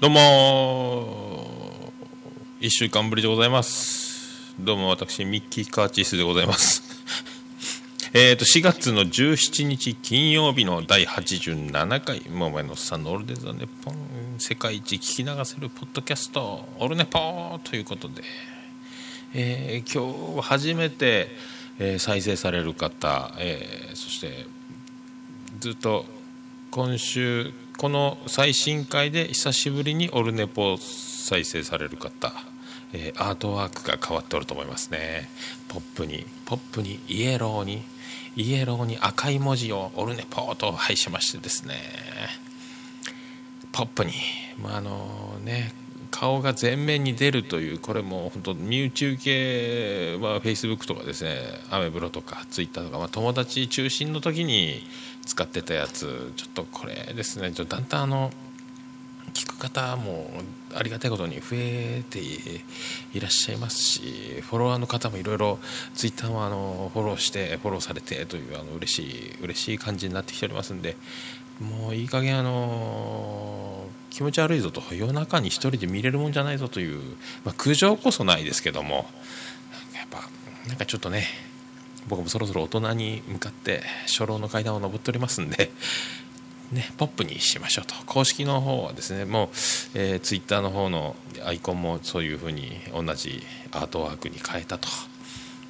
どうも1週間ぶりでございます。どうも私ミッキー・カーチスでございます。えっと4月の17日金曜日の第87回「桃屋のさんのオールデザネポン」世界一聞き流せるポッドキャスト「オルネポー」ということで、えー、今日初めて、えー、再生される方、えー、そしてずっと今週この最新回で久しぶりにオルネポ再生される方、えー、アートワークが変わっておると思いますね。ポップにポップにイエローにイエローに赤い文字をオルネポと配しましてですね。ポップに、まあ、あのね顔が前面に出るというこれも本当身内受けはフェイスブックとかですねアメブロとかツイッターとか、まあ、友達中心の時に使ってたやつちょっとこれですね。ちょだんだんあの聞く方もありがたいことに増えていらっしゃいますしフォロワーの方もいろいろツイッターもあのフォローしてフォローされてというあの嬉しい嬉しい感じになってきておりますんでもういい加減あの気持ち悪いぞと夜中に一人で見れるもんじゃないぞという、まあ、苦情こそないですけどもやっぱなんかちょっとね僕もそろそろ大人に向かって初老の階段を上っておりますんで、ね、ポップにしましょうと。公式の方はですねもう、えー、ツイッターの方のアイコンもそういうふうに同じアートワークに変えたと。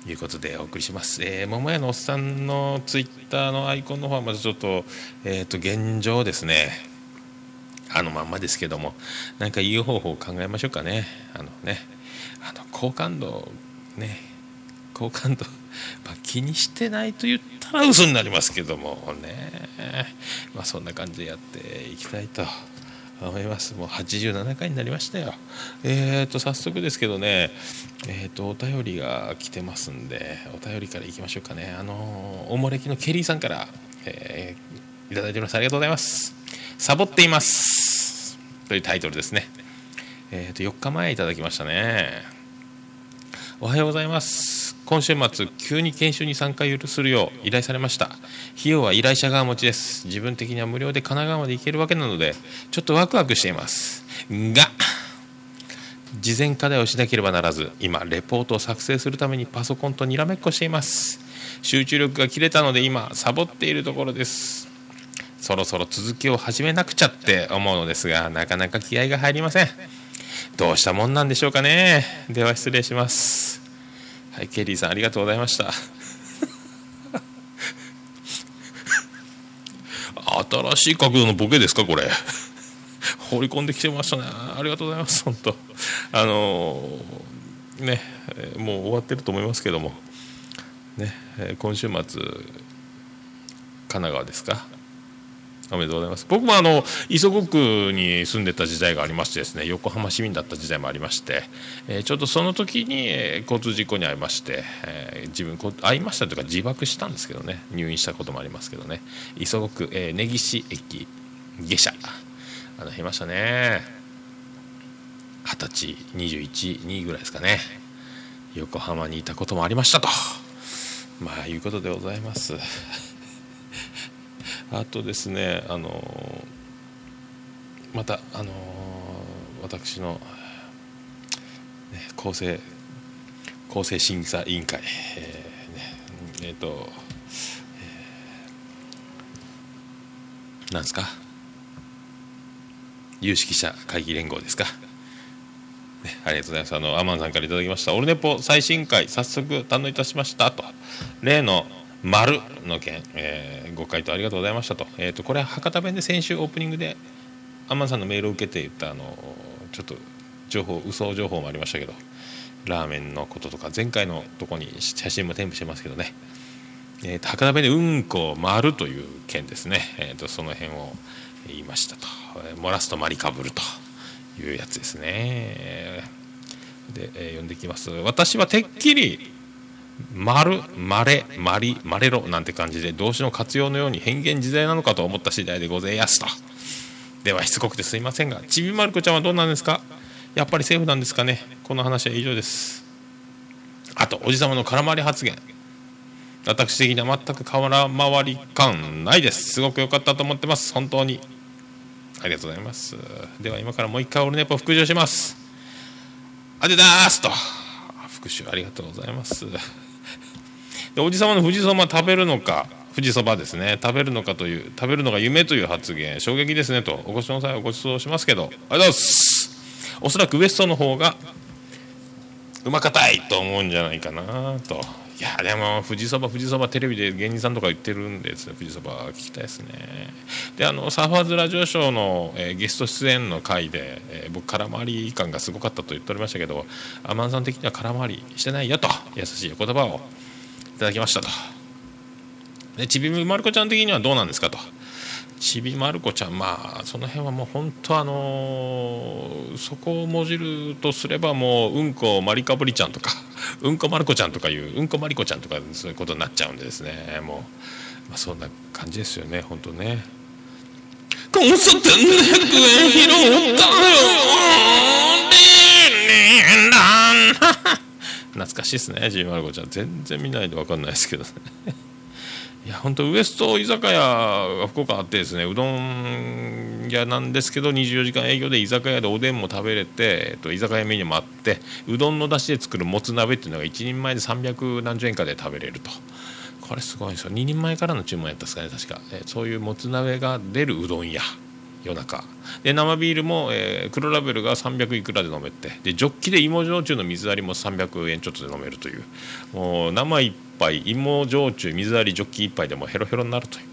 いうことでお送りします、えー、桃屋のおっさんのツイッターのアイコンの方はまずちょっと,、えー、と現状ですね。あのまんまですけども。何かいい方法を考えましょうかね。あのね。あの好感度ね好感度 まあ、気にしてないと言ったら嘘になりますけどもね、まあ、そんな感じでやっていきたいと思います。もう87回になりましたよ。えーと早速ですけどね。えーとお便りが来てますんでお便りからいきましょうかね。あのおもれきのケリーさんから、えー、いただいております。ありがとうございます。サボっています。というタイトルですね。えーと4日前いただきましたね。おはようございます。今週末急に研修に参加するよう依頼されました。費用は依頼者側持ちです。自分的には無料で神奈川まで行けるわけなのでちょっとワクワクしています。が事前課題をしなければならず今レポートを作成するためにパソコンとにらめっこしています。集中力が切れたので今サボっているところです。そろそろ続きを始めなくちゃって思うのですがなかなか気合が入りません。どうしたもんなんでしょうかね。では失礼します。はいケリーさんありがとうございました。新しい角度のボケですかこれ。放り込んできてましたね。ありがとうございます本当。あのー、ねもう終わってると思いますけども。ね今週末神奈川ですか？おめでとうございます。僕もあの磯子区に住んでた時代がありましてですね横浜市民だった時代もありまして、えー、ちょうどその時に、交通事故に遭いまして、えー、自分こ遭いましたというか自爆したんですけどね入院したこともありますけどね。磯子区、え根岸駅下車。あの減りましたね。二十歳212ぐらいですかね。横浜にいたこともありましたと。まあいうことでございます。あとですねあのまたあの私の、ね、構成構成審査委員会えー、ね、えー、と、えー、なんですか？有識者会議連合ですか、ありがとうございます。あの、アマンさんからいただきました。オルネポ最新回、早速堪能いたしましたと。例の丸の件、えー、ご回答ありがとうございましたと,、えーと、これは博多弁で先週オープニングでアンマンさんのメールを受けて言ったあのちょっと情報嘘情報もありましたけどラーメンのこととか前回のとこに写真も添付してますけどね、えーと、博多弁でうんこ丸という件ですね、えーと、その辺を言いましたと、漏らすとマリかぶるというやつですね。で、えー、読んでいきます。私はてっきり丸、まれ、まり、まれろなんて感じで動詞の活用のように変幻自在なのかと思った次第でございますと。ではしつこくてすいませんが、ちびまる子ちゃんはどうなんですか？やっぱりセーフなんですかね？この話は以上です。あと、おじさまの空回り発言。私的には全く空回り感ないです。すごく良かったと思ってます。本当に。ありがとうございますでは今からもう一回オルネポ復習しますあでだーすと復習ありがとうございますでおじさまの富士そば食べるのか富士そばですね。食べるのかという食べるのが夢という発言。衝撃ですねと。お越しの際はご馳走しますけど。ありがとうございます。おそらくウエストの方がうまかたいと思うんじゃないかなと。いやでも富士そば富士そばテレビで芸人さんとか言ってるんです富士そば聞きたいですね。であのサーファーズラジオショーの、えー、ゲスト出演の回で、えー、僕空回り感がすごかったと言っておりましたけどアマンさん的には空回りしてないよと。優しい言葉をいただきましたと。でちびまる子ちゃん的にはどうなんですかと。ちびまる子ちゃんまあその辺はもう本当あのー、そこをもじるとすればもううんこまりかぶりちゃんとか うんこまる子ちゃんとかいううんこまりこちゃんとかそういうことになっちゃうんでですね。もう、まあ、そんな感じですよね本当ね。コンサート100円拾ったよ。懐かしいですねちびまる子ちゃん。全然見ないで分かんないですけどね。いや本当ウエスト居酒屋が福岡あってですねうどん屋なんですけど24時間営業で居酒屋でおでんも食べれて、えっと、居酒屋メニューもあってうどんの出汁で作るもつ鍋っていうのが1人前で300何十円かで食べれると。これすごいですよ。2人前からの注文やったんですかね確か、えそういうもつ鍋が出るうどん屋。夜中。で生ビールも、えー、黒ラベルが300いくらで飲めて。でジョッキで芋焼酎の水割りも300円ちょっとで飲めるという。もう生一杯芋焼酎水割りジョッキ1杯でもヘロヘロになるという。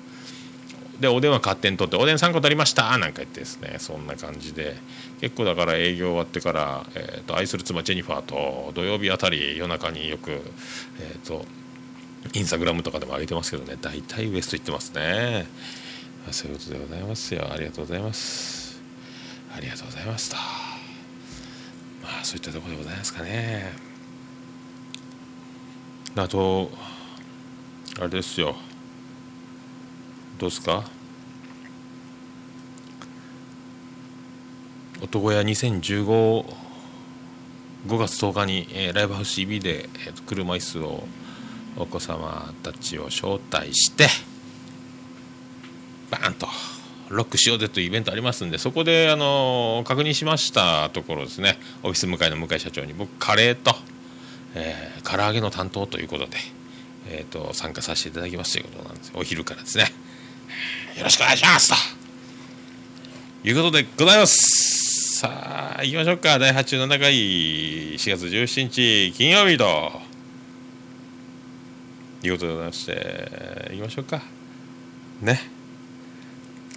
でお電話勝手に取って「おでん3個取りました」なんか言ってですね。そんな感じで。結構だから営業終わってから、えーと、愛する妻ジェニファーと土曜日あたり夜中によく、えーと、インスタグラムとかでも上げてますけどね。大体ウエスト行ってますね。そういうことでございますよ。ありがとうございます。ありがとうございますとまあそういったところでございますかね。あとあれですよ。どうですか？男屋20155月10日に、えー、ライブハウス CB で、えー、車椅子をお子様たちを招待してバーンとロックしようぜというイベントありますんでそこで、あの、確認しましたところですね。オフィス向かいの向井社長に僕カレーとえー、唐揚げの担当ということで、えーと、参加させていただきますということなんですお昼からですね。よろしくお願いしますと。いうことでございます。さあ行きましょうか。第87回4月17日金曜日と。いうことでございまして行きましょうか。ね。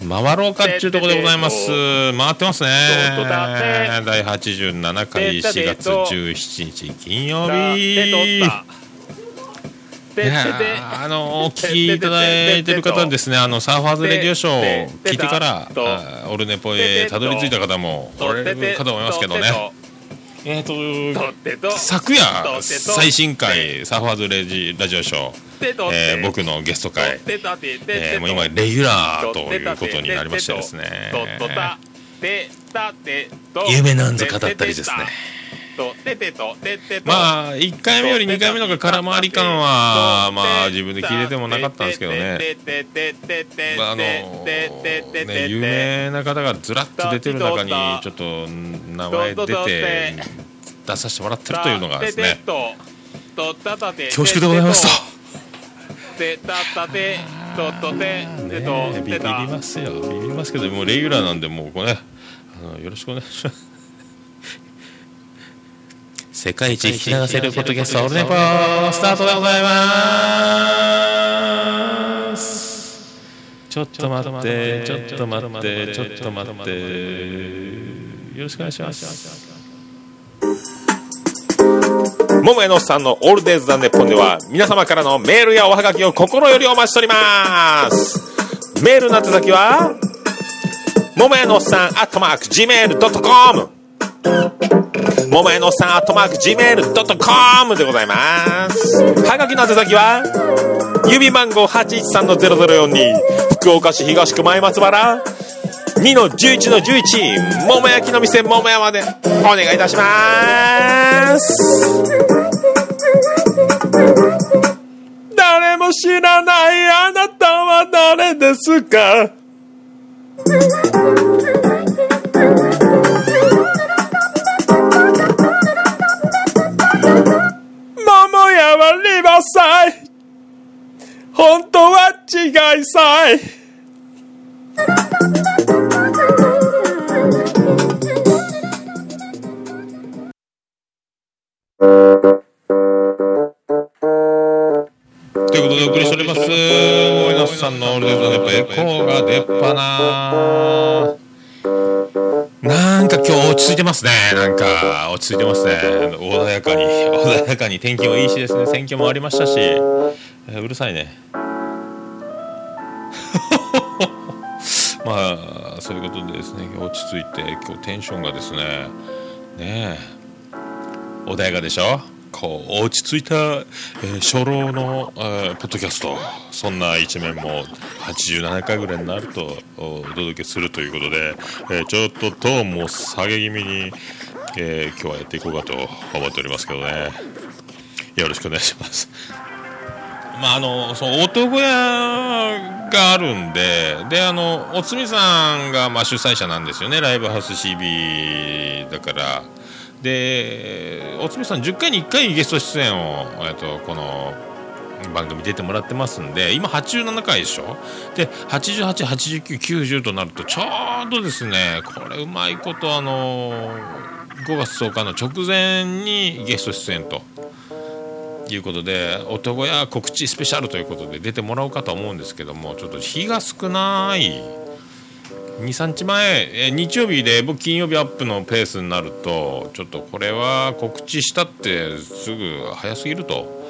回ろうかっちゅうとこでございます。回ってますね第87回4月17日金曜日あのお聞きいただいて。る方ですねあのサーファーズレディオショーを聞いてからオルネポへた。どり着いた方もおられるかと思いますけどねえっ、と。昨夜最新回サーファーズレジラジオショー、えー、僕のゲスト会、えー、もう今レギュラーということになりましてですね。夢なんぞ語ったりですねとててとててまあ1回目より2回目のが空回り感はまあ自分で聞いててもなかったんですけどねまああのね有名な方がずらっと出てる中にちょっと名前出て出させてもらってるというのがですね恐縮でございますと。てたビビりますよビビりますけどもうレギュラーなんでもうこれ、あのよろしくお願いします世界一聞き流せるポッドキャストオールネポスタートでございます。ちょっと待ってちょっと待ってちょっと待って。よろしくお願いします。桃屋のさんのオールデイズ・ザ・ネッポンでは皆様からのメールやおはがきを心よりお待ちしております。メールの宛先は桃屋のおっさんアットマーク Gmail.com 桃屋のさんアットマーク Gmail.com でございます。はがきの宛先は郵便番号813-0042福岡市東区前松原2の11の11桃焼きの店桃屋までお願いいたします。誰も知らないあなたは誰ですか？はリバサイ本当は違いさい。ということでお送りしております。桃井のさんのオールデイズ・ネットエコーが出っ歯ななんか今日落ち着いてますね。なんか落ち着いてますね。穏やかに穏やかに天気もいいしですね。選挙もありましたし。えーうるさいね。まあそういうことでですね。落ち着いて今日テンションがですね。ねえ。穏やかでしょ？こう落ち着いた、えー初老の、えーポッドキャスト。そんな一面も87回ぐらいになるとお届けするということで、えーちょっとトーンも下げ気味に、えー今日はやっていこうかと思っておりますけどね。よろしくお願いします。まああのその男屋があるんでであのおつみさんがまあ主催者なんですよね。ライブハウス CB だから。でおつみさん10回に1回ゲスト出演を、えっと、この番組出てもらってますんで今87回でしょ？で888990となるとちょうどですねこれうまいことあの5月10日の直前にゲスト出演と。いうことで男や告知スペシャルということで出てもらおうかと思うんですけどもちょっと日が少ない23日前え日曜日で僕金曜日アップのペースになるとちょっとこれは告知したってすぐ早すぎると。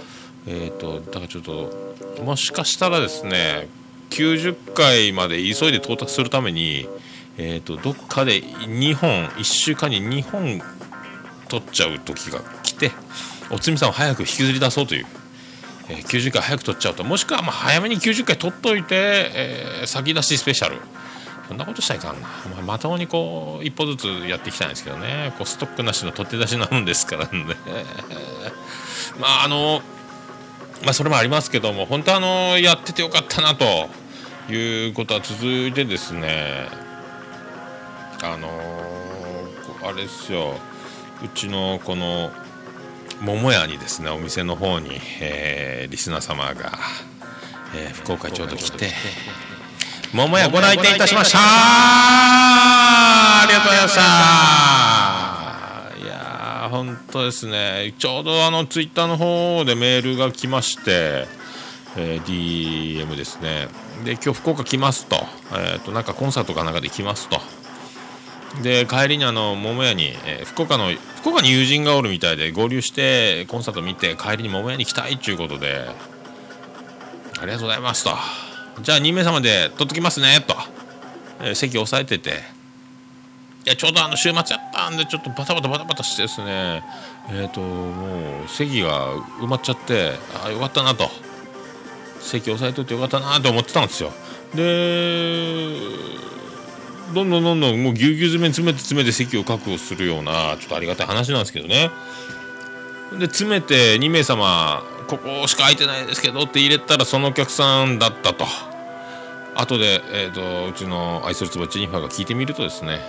えっ、とだからちょっともしかしたらですね90回まで急いで到達するためにえー、とどっかで2本1週間に2本取っちゃう時が来ておつみさんを早く引きずり出そうという、えー90回早く取っちゃうともしくはま早めに90回取っといて、えー先出しスペシャル。そんなことしたいかんな、まあ、まともにこう一歩ずつやっていきたいんですけどね。こうストックなしの取って出しなもんですからね。まああのまあそれもありますけども本当あのやっててよかったなということは続いてですね。あのこあれですよ。うちのこの桃屋にですねお店の方に、えーリスナー様が、えー福岡ちょうど来て。桃屋ご来店いたしました。ありがとうございました。いやー本当ですね。ちょうどあのツイッターの方でメールが来まして、えー DM ですね。で今日福岡来ますと,、えー、となんかコンサートかなんかで来ますと。で帰りにあの桃屋に、えー福岡の福岡に友人がおるみたいで合流してコンサート見て帰りに桃屋に来たいっていうことでありがとうございますと。じゃあ2名様で取っときますねと、えー席押さえてて。いやちょうどあの週末やったんでちょっとバタバタバタバタしてですね。えっ、ともう席が埋まっちゃってああよかったなと。席押さえといてよかったなと思ってたんですよ。でどんどんどんどんもうぎゅうぎゅう詰め詰めて詰めて席を確保するようなちょっとありがたい話なんですけどね。で詰めて2名様ここしか空いてないですけどって入れたらそのお客さんだったと。後で、えー、とうちの愛するつばジェニファーが聞いてみるとですね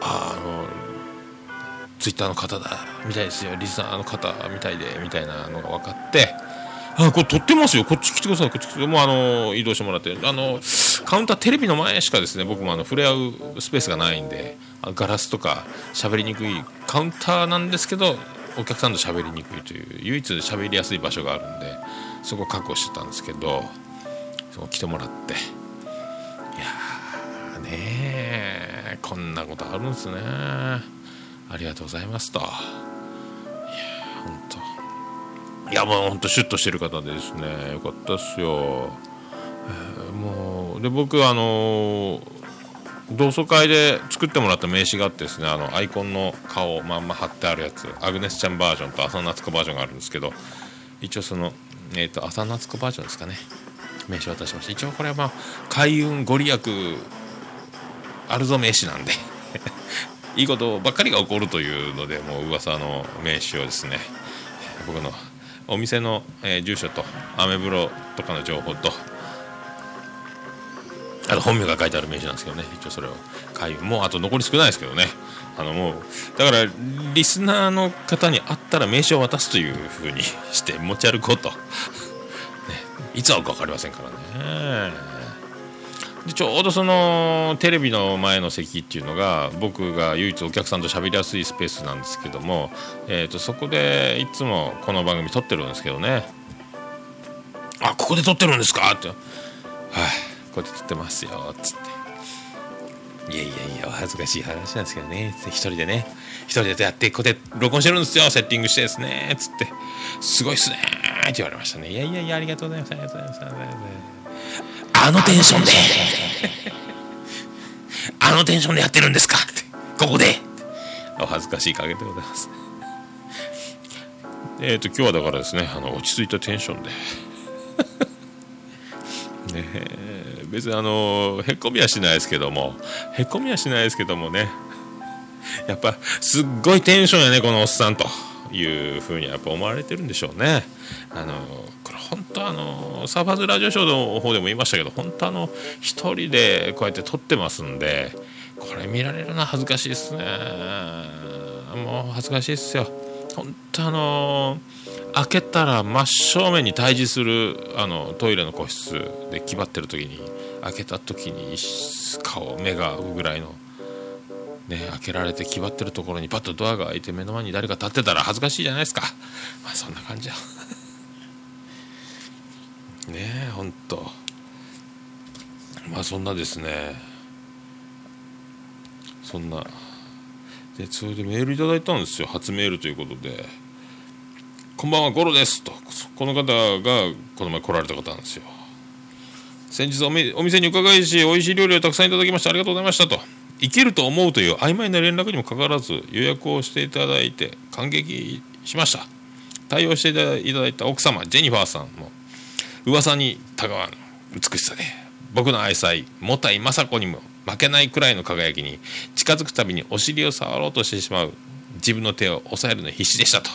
あのツイッターの方だみたいですよ。リスナーの方みたいでみたいなのが分かってあこれ撮ってますよ。こっち来てください。こっち来てもうあの移動してもらって。あのカウンターテレビの前しかですね僕もあの触れ合うスペースがないんでガラスとか喋りにくいカウンターなんですけどお客さんと喋りにくいという唯一喋りやすい場所があるんでそこを確保してたんですけどそこ来てもらって。いやーねえこんなことあるんですね。ありがとうございますと。いや本当いやもう本当シュッとしてる方でですね。よかったっすよ、えーもうで僕あのー同窓会で作ってもらった名刺があってですねあのアイコンの顔まんま貼ってあるやつ。アグネスちゃんバージョンと浅野夏子バージョンがあるんですけど一応その、えーと、浅野夏子バージョンですかね。名刺渡しました。一応これはまあ開運ご利益あるぞ名刺なんで いいことばっかりが起こるというのでもう噂の名刺をですね僕のお店の、えー、住所とアメブロとかの情報とあと本名が書いてある名刺なんですけどね一応それを開運。もうあと残り少ないですけどね。あのもうだからリスナーの方に会ったら名刺を渡すというふうにして持ち歩こうと、いつ会うか分かりませんからね。でちょうどそのテレビの前の席っていうのが僕が唯一お客さんと喋りやすいスペースなんですけども、えー、とそこでいつもこの番組撮ってるんですけどねあここで撮ってるんですか？ってはい、こうやって撮ってますよっつっていやいやいや恥ずかしい話なんですけどね一人でね。一人でやってこうやって録音してるんですよセッティングしてですねつって。すごいっすねって言われましたね。いやいやいやありがとうございます。ありがとうございますありがとうございますあのテンションであのテンションでやってるんですかって。ここで。お恥ずかしい限りでございます。えっ、と今日はだからですねあの落ち着いたテンションで。ね別にあのへこみはしないですけども。へこみはしないですけどもね。やっぱすっごいテンションやねこのおっさんと。いうふうにやっぱ思われてるんでしょうね。あのこれ本当あのサーファーズラジオショーの方でも言いましたけど本当あの一人でこうやって撮ってますんでこれ見られるのは恥ずかしいですね。もう恥ずかしいですよ。本当あの開けたら真正面に対峙するあのトイレの個室で気張ってる時に開けた時に顔目が合うぐらいのね、開けられて気張ってるところにパッとドアが開いて目の前に誰か立ってたら恥ずかしいじゃないですか。まあそんな感じや ねえほんと。まあそんなですね。そんな。でそれでメールいただいたんですよ。初メールということで「こんばんはゴロです」と。この方がこの前来られた方なんですよ。先日お店に伺いし美味しい料理をたくさんいただきましてありがとうございましたと。行けると思うという曖昧な連絡にもかかわらず予約をしていただいて感激しました。対応していただいた奥様ジェニファーさんも噂にたがわぬ美しさで僕の愛妻もたい雅子にも負けないくらいの輝きに近づくたびにお尻を触ろうとしてしまう自分の手を押さえるの必死でしたと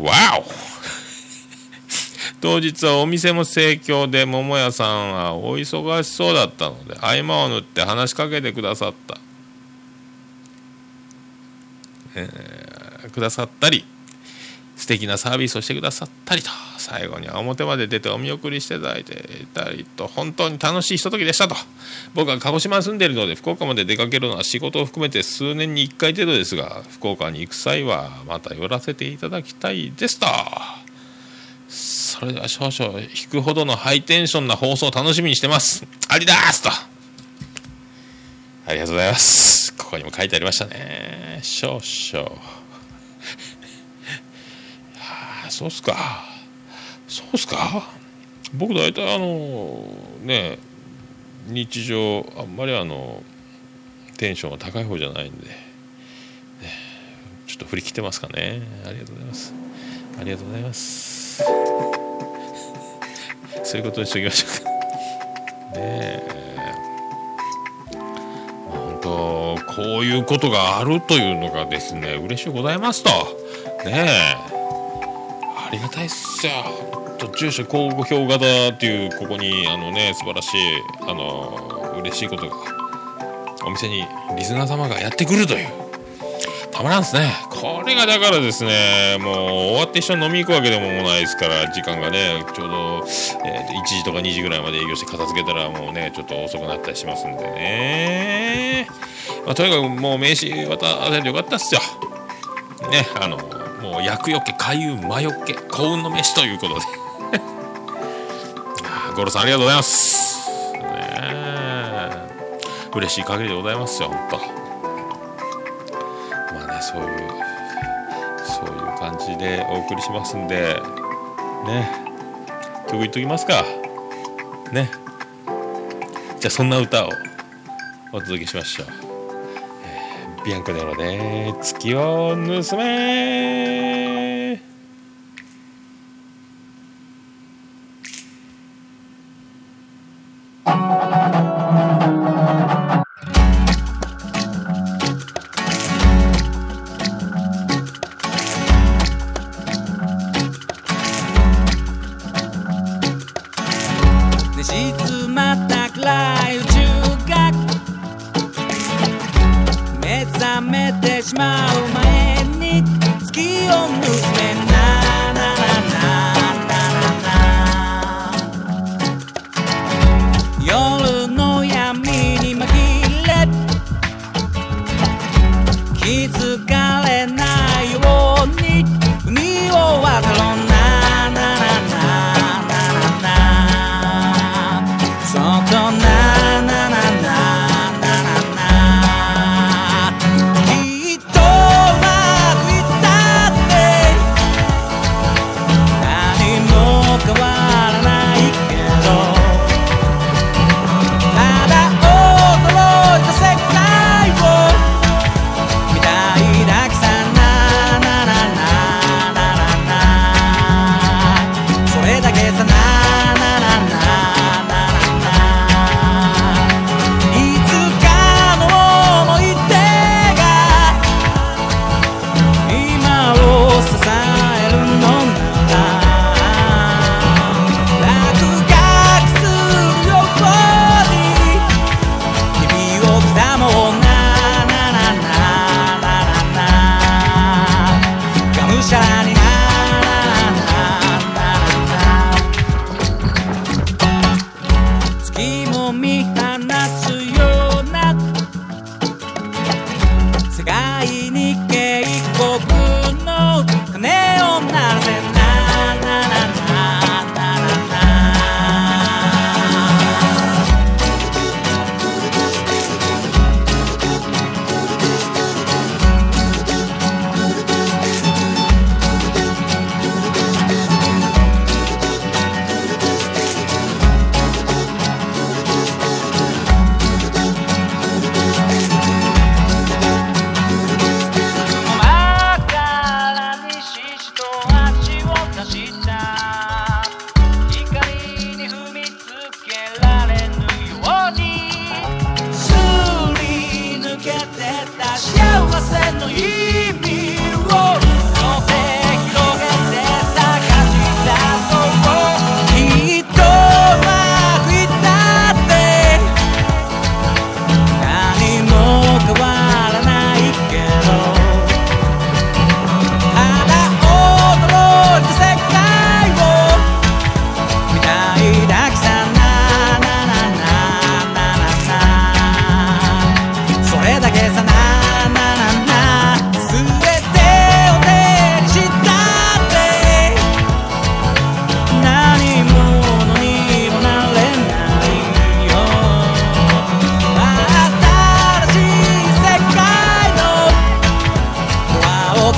わお当日はお店も盛況で桃屋さんはお忙しそうだったので合間を縫って話しかけてくださった、えー、くださったり素敵なサービスをしてくださったりと最後には表まで出てお見送りしていただいていたりと本当に楽しいひとときでしたと。僕は鹿児島に住んでいるので福岡まで出かけるのは仕事を含めて数年に1回程度ですが福岡に行く際はまた寄らせていただきたいですと。それでは少々引くほどのハイテンションな放送を楽しみにしてます。ありだーすと。ありがとうございます。ここにも書いてありましたね。少々。そうっすか。そうっすか。僕大体あのね日常あんまりあのテンションが高い方じゃないんで、ね、ちょっと振り切ってますかね。ありがとうございます。ありがとうございます。そういうことにしときましょうか。ねえ。本当こういうことがあるというのがですね嬉しいございますと。ねえ。ありがたいっすよ。と住所交互評型っていうここにあのね素晴らしいあの嬉しいことがお店にリスナー様がやってくるという。たまらんですね。これがだからですねもう終わって一緒に飲み行くわけでもないですから時間がねちょうど、えー、1時とか2時ぐらいまで営業して片付けたらもうねちょっと遅くなったりしますんでね、まあ、とにかくもう名刺渡せてよかったっすよ。ねあのもう厄除け開運魔除け幸運の飯ということで。五郎さんありがとうございます。ね嬉しい限りでございますよ本当まあねそういうそういう感じでお送りしますんでね。曲いっときますか。ね。じゃあそんな歌をお届けしましょう、えービアンコネロで月を盗め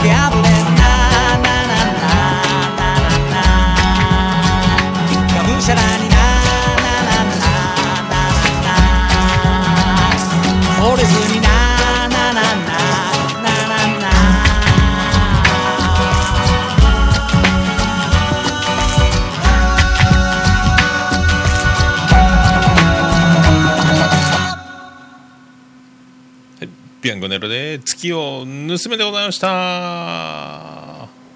ドアを破れななななななながむしゃらにななななななな折れずになななな月を盗めでございました。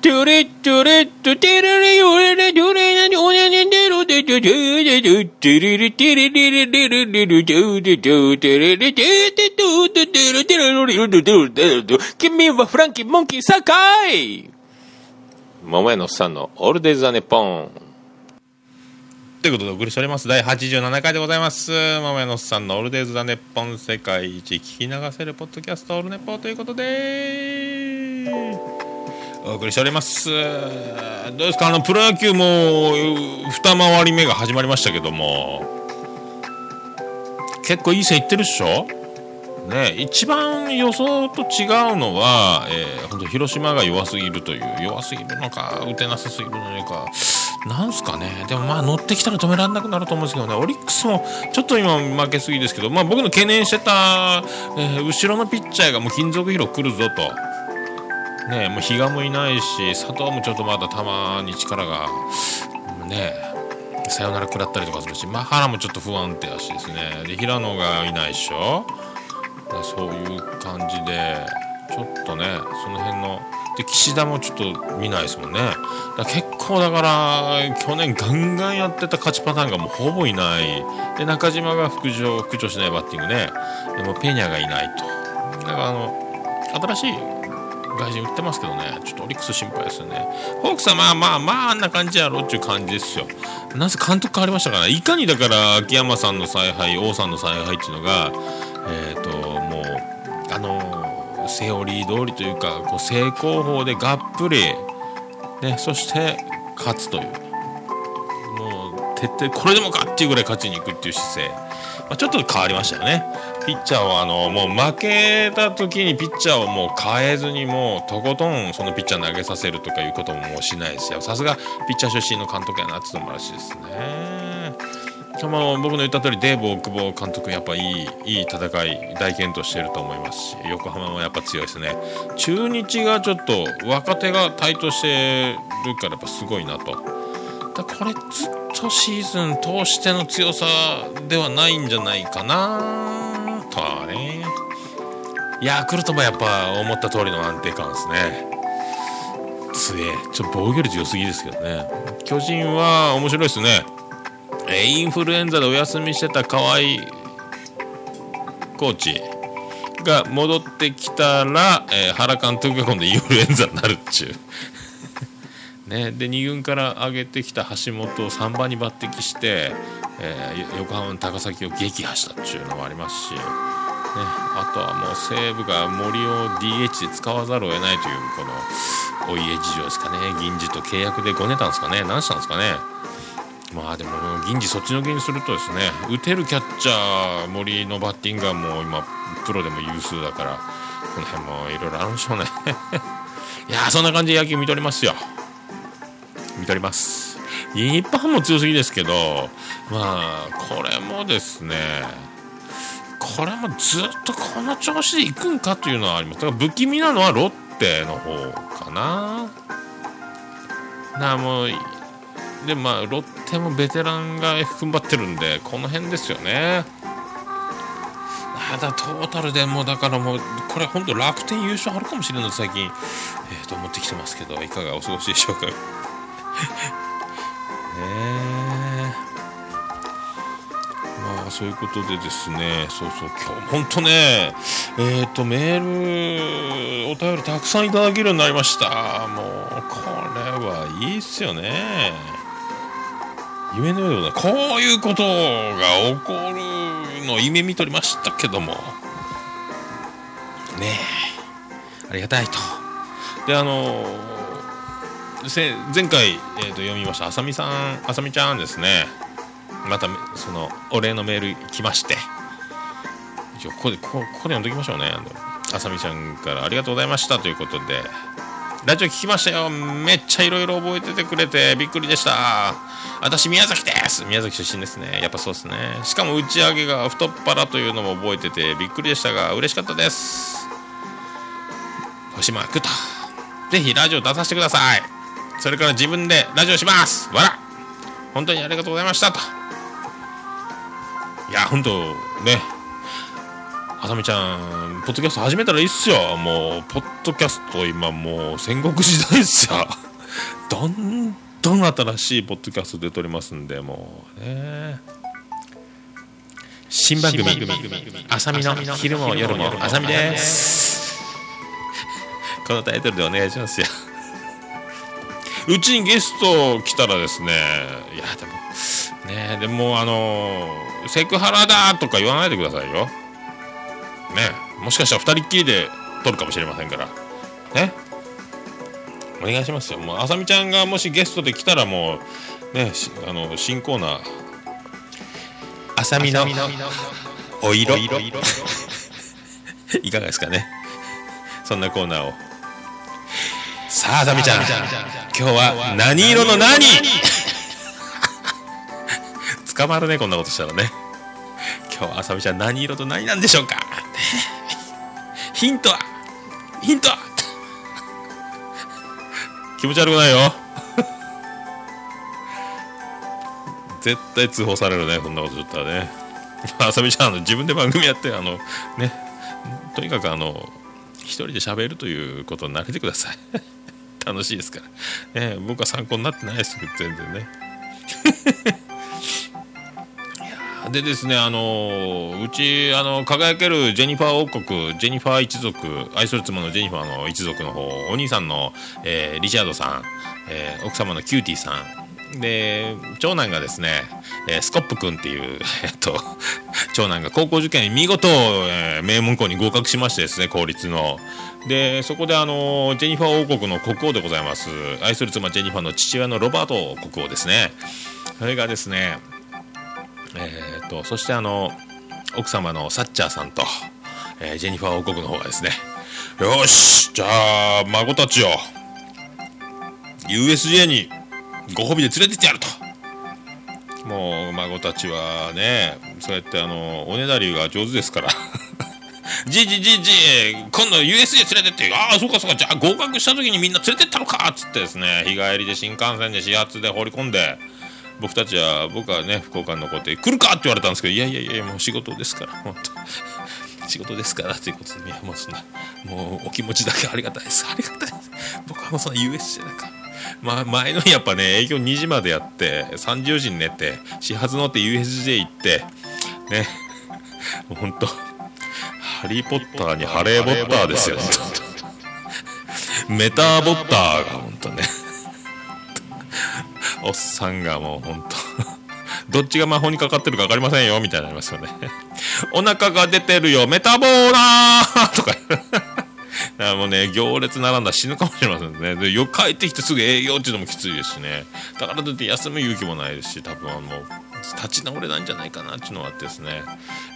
トゥレトゥレトゥテレレヨレレトゥレレトゥレレテロテトゥトゥレトゥテレレテレレレレレレレトゥテトゥテレレテテトゥテテレテレレレレテトゥテトゥ君はフランキーモンキーサカイ桃屋のおっさんのオールデイ・ザ・ネポンということでお送りしております。第87回でございます。桃屋のさんのオールデイズ・ザ・ネッポン世界一聞き流せるポッドキャストオールネポということでお送りしております。どうですか？あのプロ野球も二回り目が始まりましたけども。結構いい線いってるっしょ？ね一番予想と違うのは、えー、本当広島が弱すぎるという弱すぎるのか打てなさすぎるのか。なんすかね、でもまあ乗ってきたら止められなくなると思うんですけどね、オリックスもちょっと今負けすぎですけど、まあ僕の懸念してた、えー後ろのピッチャーがもう金属疲労来るぞと。ねもう比嘉もいないし、佐藤もちょっとまだたまに力が、ねサヨナラ食らったりとかするし、マハラもちょっと不安定だしですね。で、平野がいないでしょ。そういう感じで、ちょっとね、その辺の、で、岸田もちょっと見ないですもんね。だ結構だから、去年ガンガンやってた勝ちパターンがもうほぼいない。で、中島が復調、復調しないバッティングね。でもペニャがいないと。だからあの、新しい外人売ってますけどね、ちょっとオリックス心配ですよね。ホークスはまあまあまああんな感じやろっていう感じですよ。なぜ監督変わりましたから、いかにだから秋山さんの采配、王さんの采配っていうのが、えっ、と、もう、あの、セオリー通りというか、こう正攻法でがっぷり、ね、そして勝つという。もう、徹底、これでもかっていうぐらい勝ちに行くっていう姿勢。まあ、ちょっと変わりましたよね。ピッチャーはあのもう負けた時にピッチャーをもう変えずにもうとことんそのピッチャー投げさせるとかいうことももうしないですよ。さすがピッチャー出身の監督やなっていうのもあるしですね。その僕の言った通りデーブ大久保監督やっぱいいいい戦い大健闘してると思いますし横浜もやっぱ強いですね。中日がちょっと若手が台頭しているからやっぱすごいなと。だこれずっとシーズン通しての強さではないんじゃないかなとはね。ヤクルトもやっぱ思った通りの安定感ですね。強え。ちょっと防御率良すぎですけどね。巨人は面白いですね。えインフルエンザでお休みしてた河合コーチが戻ってきたら、えー原監督が今度インフルエンザになるっちゅう。ね、で2軍から上げてきた橋本を3番に抜擢して、えー横浜の高崎を撃破したっていうのもありますし、ね、あとはもう西武が森を DH で使わざるを得ないというこのお家事情ですかね。銀次と契約でごねたんですかね。何したんですかね。まあでも銀次そっちの銀にするとですね打てるキャッチャー森のバッティングがもう今プロでも有数だからこの辺もいろいろあるんでしょうね。いやそんな感じで野球見とりますよ。見とります。日本も強すぎですけどまあこれもですねこれもずっとこの調子でいくんかというのはあります。だから不気味なのはロッテの方かな。なあもうでまあロッテもベテランが踏ん張ってるんでこの辺ですよね。あだトータルでもだからもうこれ本当楽天優勝あるかもしれない最近。えー、と思ってきてますけどいかがお過ごしでしょうか。ねまあそういうことでですねそうそう今日本当ねえっ、とメールお便りたくさんいただけるようになりました。もうこれはいいっすよね。夢のようでございますこういうことが起こるの夢見とりましたけども。ねえ。ありがたいと。であの前回、えー、と読みましたあさみさんあさみちゃんですね。またそのお礼のメール来まして。一応ここでここここで読んどきましょうね。あさみちゃんからありがとうございましたということで。ラジオ聞きましたよ。めっちゃいろいろ覚えててくれてびっくりでした。私宮崎です。宮崎出身ですね。やっぱそうですね。しかも打ち上げが太っ腹というのも覚えててびっくりでしたが嬉しかったです。星マークと。ぜひラジオ出させてください。それから自分でラジオします。わら。本当にありがとうございましたと。いや本当ね。あさみちゃんポッドキャスト始めたらいいっすよ。もうポッドキャスト今もう戦国時代っすよ。どんどん新しいポッドキャスト出ておりますんでもうね。新番組「あさみの昼も夜もあさみ」です。このタイトルでお願いしますよ。うちにゲスト来たらですねいやでもねでもあのセクハラだとか言わないでくださいよね。もしかしたら2人っきりで撮るかもしれませんから。ね。お願いしますよ。もうあさみちゃんがもしゲストで来たらもうねしあの新コーナー。あさみのお色。いかがですかね。そんなコーナーを。さああさみちゃん。今日は何色の何？捕まるねこんなことしたらね。今日あさみちゃん何色と何なんでしょうかヒントはヒントは。気持ち悪くないよ。絶対通報されるねこんなこと言ったらね。あさみちゃんあの自分で番組やってあのね。とにかくあの一人で喋るということに慣れてください。楽しいですから、ね、僕は参考になってないですけど全然ね。でですねあのうちあの輝けるジェニファー王国ジェニファー一族愛する妻のジェニファーの一族の方お兄さんの、えーリチャードさん、えー奥様のキューティーさんで長男がですね、えースコップ君っていう、えっと、長男が高校受験に見事、えー名門校に合格しましてですね公立の。でそこであのジェニファー王国の国王でございます愛する妻ジェニファーの父親のロバート国王ですね。それがですねえー、とそしてあの奥様のサッチャーさんと、えージェニファー王国の方がですねよしじゃあ孫たちを USJ にご褒美で連れてってやると。もう孫たちはねそうやってあのおねだりが上手ですから。じいじいじいじ今度 USJ 連れてって。ああそうかそうか。じゃあ合格した時にみんな連れてったのか。っつってですね日帰りで新幹線で始発で放り込んで僕たちは僕はね福岡に残って来るかって言われたんですけどいやいやいやもう仕事ですから 本当。仕事ですからということで、ね、もうそんなもうお気持ちだけありがたいです。ありがたいです。僕はもうその USJ なんかまあ、前の日やっぱね営業2時までやって3時4時に寝て始発乗って USJ 行ってね。もうほんとハリー・ポッターにハレー・ボッターですよメターボッターがほんとね。おっさんがもうほんと どっちが魔法にかかってるか分かりませんよみたいになりますよね お腹が出てるよメタボーラー とかだからもうね、行列並んだら死ぬかもしれませんね。で、よ帰ってきてすぐ営業っていうのもきついですしね。だからといって休む勇気もないですし、多分あの、立ち直れないんじゃないかなっていうのがあってですね。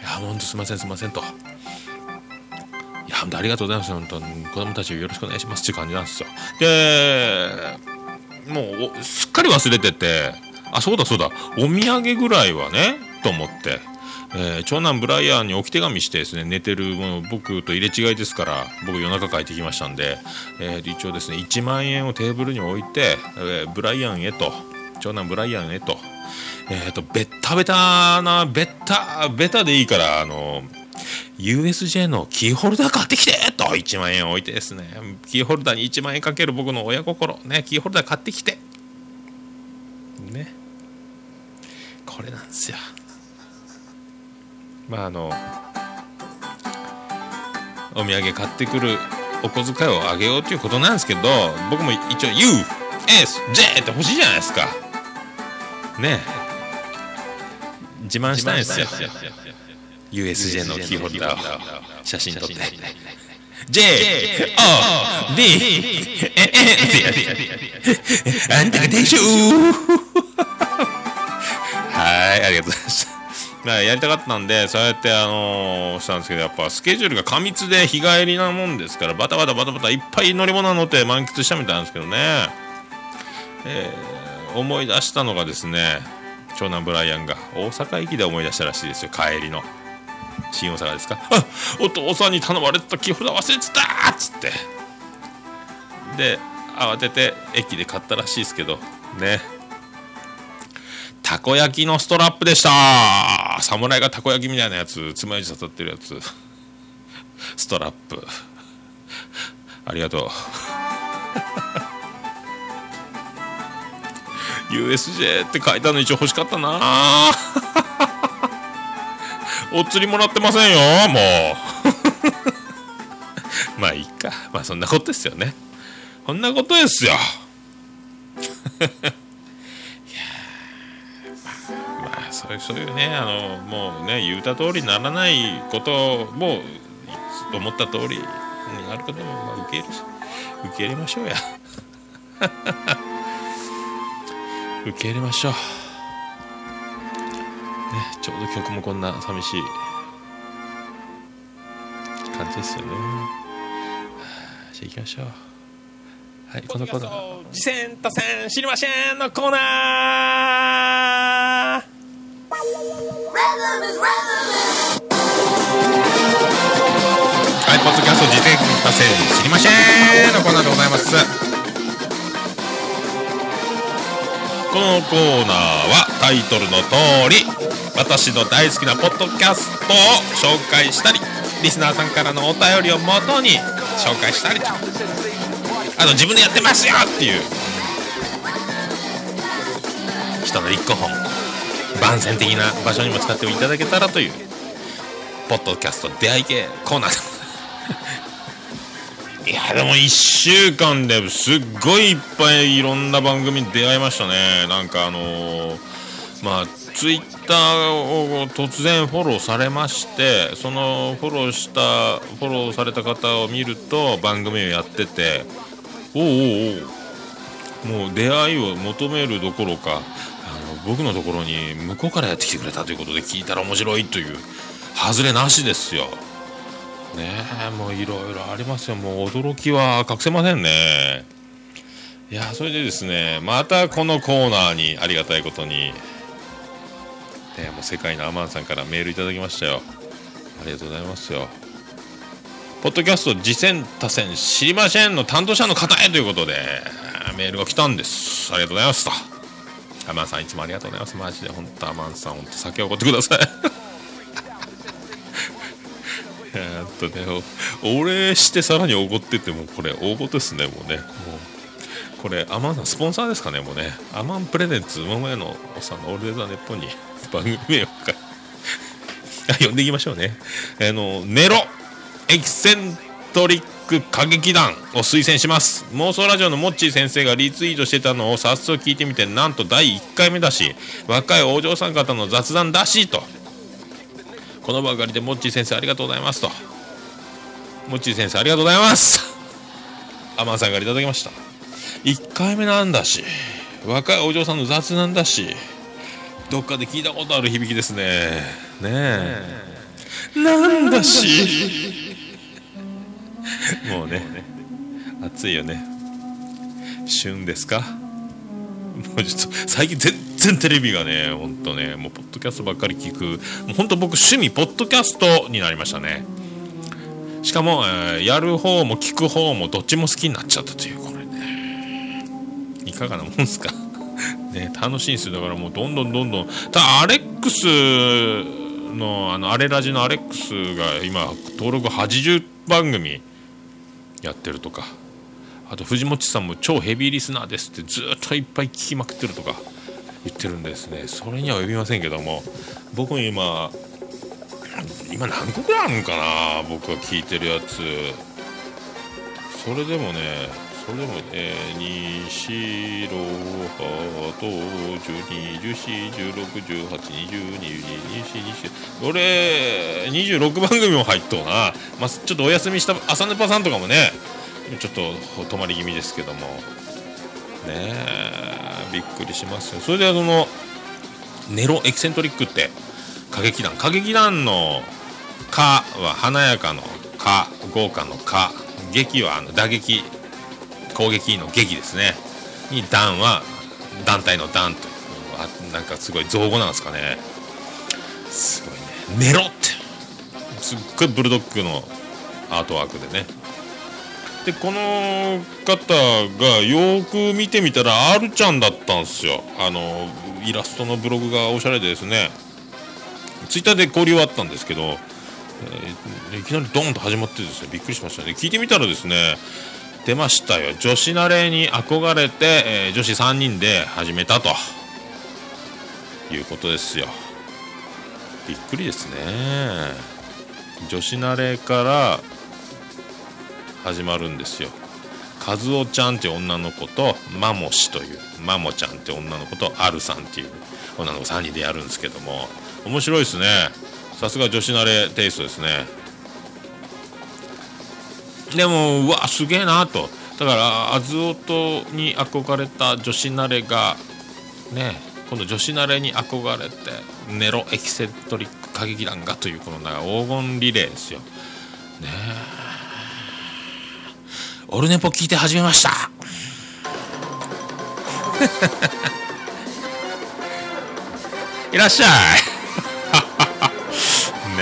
いや、ほんとすいませんすいませんと。いや、本当ありがとうございます。本当に子供たちよろしくお願いしますっていう感じなんですよ。で、もうすっかり忘れてて、あ、そうだそうだ、お土産ぐらいはね、と思って。えー長男ブライアンに置き手紙してですね寝てるもの僕と入れ違いですから僕夜中帰ってきましたんで、えー一応ですね1万円をテーブルに置いて、えーブライアンへと。長男ブライアンへと。えっ、とベッタベタなベッタベタでいいからあの USJ のキーホルダー買ってきてと。1万円置いてですね。キーホルダーに1万円かける僕の親心。ねキーホルダー買ってきて。ね。これなんですよ。まああのお土産買ってくるお小遣いをあげようということなんですけど僕も一応 USJ って欲しいじゃないですか。ね。自慢したいんですよ。USJ のキーホルダーを写真撮って。J O D N ってやってあんたがでしょはいありがとうございました。まあやりたかったんでそうやってあのーしたんですけどやっぱスケジュールが過密で日帰りなもんですからバタバタバタバタいっぱい乗り物乗って満喫したみたいなんですけどね。えー思い出したのがですね長男ブライアンが大阪駅で思い出したらしいですよ。帰りの新大阪ですか？あ お父さんに頼まれてたキーホルダー忘れてたっつって。で慌てて駅で買ったらしいですけど。ね。たこ焼きのストラップでした侍がたこ焼きみたいなやつつまようじ刺さってるやつ。ストラップ。ありがとう。USJ って書いたの一応欲しかったなお釣りもらってませんよもう。まあいいか。まあそんなことですよね。こんなことですよ。まあそういうそういうねあのもうね言うた通りにならないことも思った通りになることもまあ受け入れ受け入れましょうや。受け入れましょう。ちょうど曲もこんな寂しい感じですよね。はあじゃあ行きましょう。はいこのコーナー。次戦多戦知りませんのコーナー。はい、ポッドキャスト自転車線知りませんのコーナーでございます。このコーナーはタイトルの通り、私の大好きなポッドキャストを紹介したり、リスナーさんからのお便りをもとに紹介したりと、あの、自分でやってますよっていう、人の一個本、番宣的な場所にも使っていただけたらという、ポッドキャスト出会い系コーナー。い。やでも1週間ですっごいいっぱいいろんな番組に出会いましたねなんかあのーまあツイッターを突然フォローされましてそのフォローしたフォローされた方を見ると番組をやってておうおうおうもう出会いを求めるどころかあの僕のところに向こうからやってきてくれたということで聞いたら面白いという外れなしですよねえもういろいろありますよ。もう驚きは隠せませんね。いやそれでですねまたこのコーナーにありがたいことに、ね、もう世界のアマンさんからメールいただきましたよ。ありがとうございますよ。ポッドキャスト次戦多戦知りませんの担当者の方へということでメールが来たんです。ありがとうございますとアマンさんいつもありがとうございます。マジで本当アマンさん本当酒を怒ってください。とね、お礼してさらにおごってても、これ、大事ですね、もうね。もうこれ、アマンさん、スポンサーですかね、もうね。アマンプレゼンツ、今までのおっさんのオールデザネッポンに 番組名をか あ呼んでいきましょうね。あの、ネロ、エキセントリック歌劇団を推薦します。妄想ラジオのモッチー先生がリツイートしてたのを早速聞いてみて、なんと第1回目だし、若いお嬢さん方の雑談だし、と。このばかりでモッチー先生ありがとうございますとモッチー先生ありがとうございます。アマンさんからいただきました。1回目なんだし若いお嬢さんの雑談だしどっかで聞いたことある響きですね。ねえ。なんだし。もうね暑いよね。旬ですか？もうちょっと最近全然テレビがね、ほんとね、もうポッドキャストばっかり聞く、もうほんと僕趣味、ポッドキャストになりましたね。しかも、えーやる方も聞く方もどっちも好きになっちゃったという、これね。いかがなもんですか？ね、楽しいんですよ。だからもうどんどんどんどん、ただアレックスの、あの、アレラジのアレックスが今、登録80番組やってるとか。あと藤本さんも超ヘビーリスナーですってずっといっぱい聞きまくってるとか言ってるんですねそれには及びませんけども僕も今今何個ぐらいあるんかな僕が聞いてるやつ。それでもねそれでもね西ロハと121416182222俺26番組も入っとうな、まあ、ちょっとお休みした朝ネパさんとかもねちょっと泊まり気味ですけども。ねえびっくりしますよ。それであのネロエキセントリックって歌劇団歌劇団の「か」は華やかの「か」豪華の「か」劇はあの打撃攻撃の劇ですね。に団は団体の団と。いうなんかすごい造語なんですかね。すごいね。ネロって。すっごいブルドッグのアートワークでね。でこの方がよく見てみたら R ちゃんだったんですよ。あのイラストのブログがおしゃれでですね。ツイッターで交流はあったんですけど、えーいきなりドーンと始まってですねびっくりしましたね。聞いてみたらですね出ましたよ。女子慣れに憧れて、えー女子3人で始めたと。いうことですよ。びっくりですね。女子慣れから始まるんですよ。和夫ちゃんって女の子とマモシというマモちゃんって女の子とアルさんっていう女の子3人でやるんですけども面白いですね。さすが女子慣れテイストですね。でもうわすげえなと。だからアズオトに憧れた女子慣れがね今度女子慣れに憧れてネロエキセントリック歌劇団がというこのな黄金リレーですよ。ねえ。オルネポ聞いて始めました。いらっしゃい。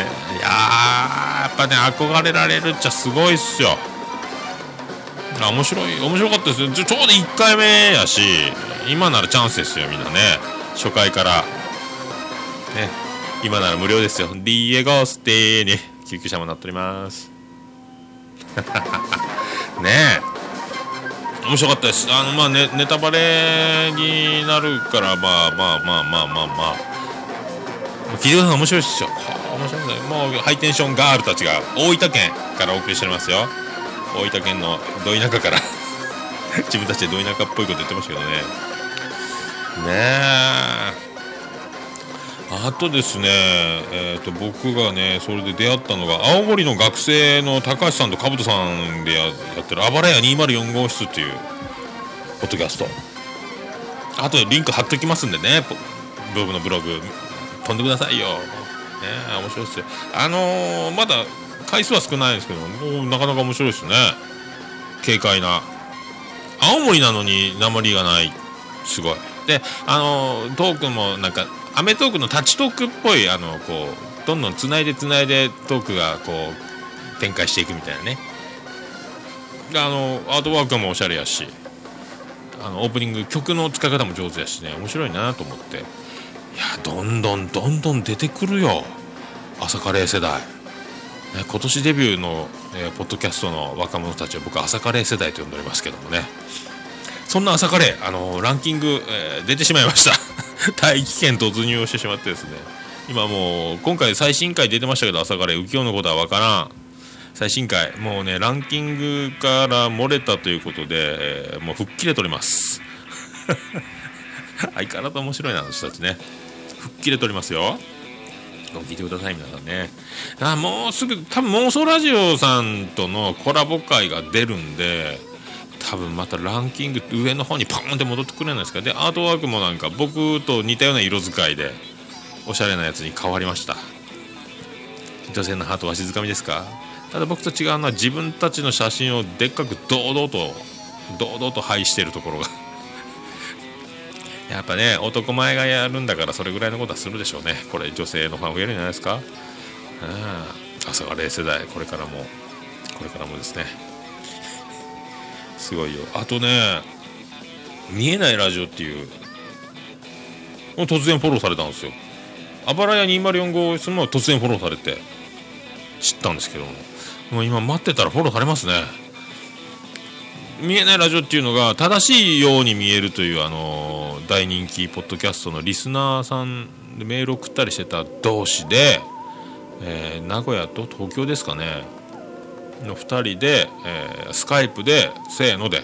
いややっぱね憧れられるっちゃすごいっすよ。面白い面白かったですよ。ちょうど1回目やし今ならチャンスですよみんなね。初回から。ね。今なら無料ですよ。ディエゴステーに。救急車もなっております。ね。え面白かったです。あのまあねネタバレになるからまあまあまあまあまあまあ。聞いてください面白いっすよ。面白い。もうハイテンションガールたちが大分県からお送りしてますよ。大分県のど田舎から。自分たちでど田舎っぽいこと言ってましたけどね。ねえ。あとですね、えー、と僕がねそれで出会ったのが青森の学生の高橋さんと兜さんでやってる「あばらや204号室」っていうポッドキャスト。あとでリンク貼っときますんでねブログのブログ。飛んでくださいよ。ね。面白いですよ。あのーまだ回数は少ないですけどもうなかなか面白いですね。軽快な。青森なのに鉛がない。すごい。であのートークもなんかアメトークのタッチトークっぽいあのこうどんどんつないでつないでトークがこう展開していくみたいなね。であのアートワークもおしゃれやし。あのオープニング曲の使い方も上手やしね。面白いなと思って。やどんどんどんどん出てくるよ。朝カレー世代、ね、今年デビューの、えーポッドキャストの若者たちは僕朝カレー世代と呼んでおりますけどもね。そんな朝カレー、あのランキング、えー出てしまいました。大気圏突入をしてしまってですね。今もう今回最新回出てましたけど朝カレー浮世のことは分からん。最新回。もうねランキングから漏れたということで、えーもう吹っ切れとります。相変わらず面白いなあの人たちね。吹っ切れとりますよ。聞いてください皆さんね。あもうすぐ多分妄想ラジオさんとのコラボ会が出るんで多分またランキング上の方にポーンって戻ってくるんじゃないですか。でアートワークもなんか僕と似たような色使いでおしゃれなやつに変わりました。女性のハートわしづかみですか。ただ僕と違うのは自分たちの写真をでっかく堂々と堂々と配してるところが。やっぱね男前がやるんだからそれぐらいのことはするでしょうね。これ女性のファン増えるんじゃないですか？うん。朝が0世代これからも。これからもですね。すごいよ。あとね見えないラジオっていう。もう突然フォローされたんですよ。あばらや204号室も突然フォローされて知ったんですけども。もう今待ってたらフォローされますね。見えないラジオっていうのが正しいように見えるというあの大人気ポッドキャストのリスナーさんでメール送ったりしてた同士で、え名古屋と東京ですかね。の2人で、えースカイプでせーので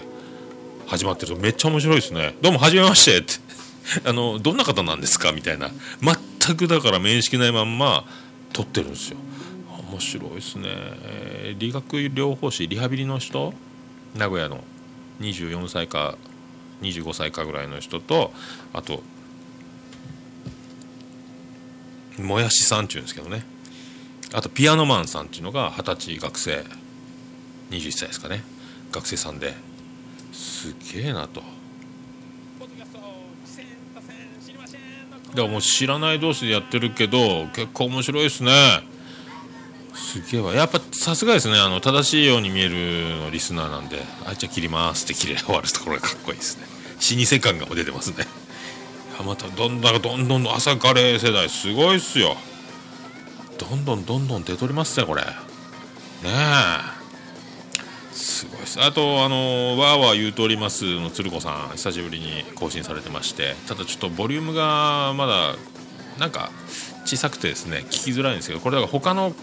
始まってるとめっちゃ面白いですね。どうもはじめまして。っ てあのどんな方なんですか？みたいな。全くだから面識ないまんま撮ってるんですよ。面白いですね、えー理学療法士リハビリの人？名古屋の24歳か25歳かぐらいの人とあともやしさんっていうんですけどね。あとピアノマンさんっていうのが二十歳学生21歳ですかね。学生さんで。すげえなと。だからもう知らない同士でやってるけど結構面白いですね。すげえわやっぱさすがですね。あの正しいように見えるのリスナーなんで。あじゃあ切りますって切れ終わるところがかっこいいですね。老舗感が出てますね。またどんどんどんどん朝カレー世代すごいっすよ。どんどんどんどん出とりますねこれ。ねえ。すごいです。あとあのわーわー言うとおりますの鶴子さん。久しぶりに更新されてまして。ただちょっとボリュームがまだなんか小さくてですね聞きづらいんですけどこれだから他の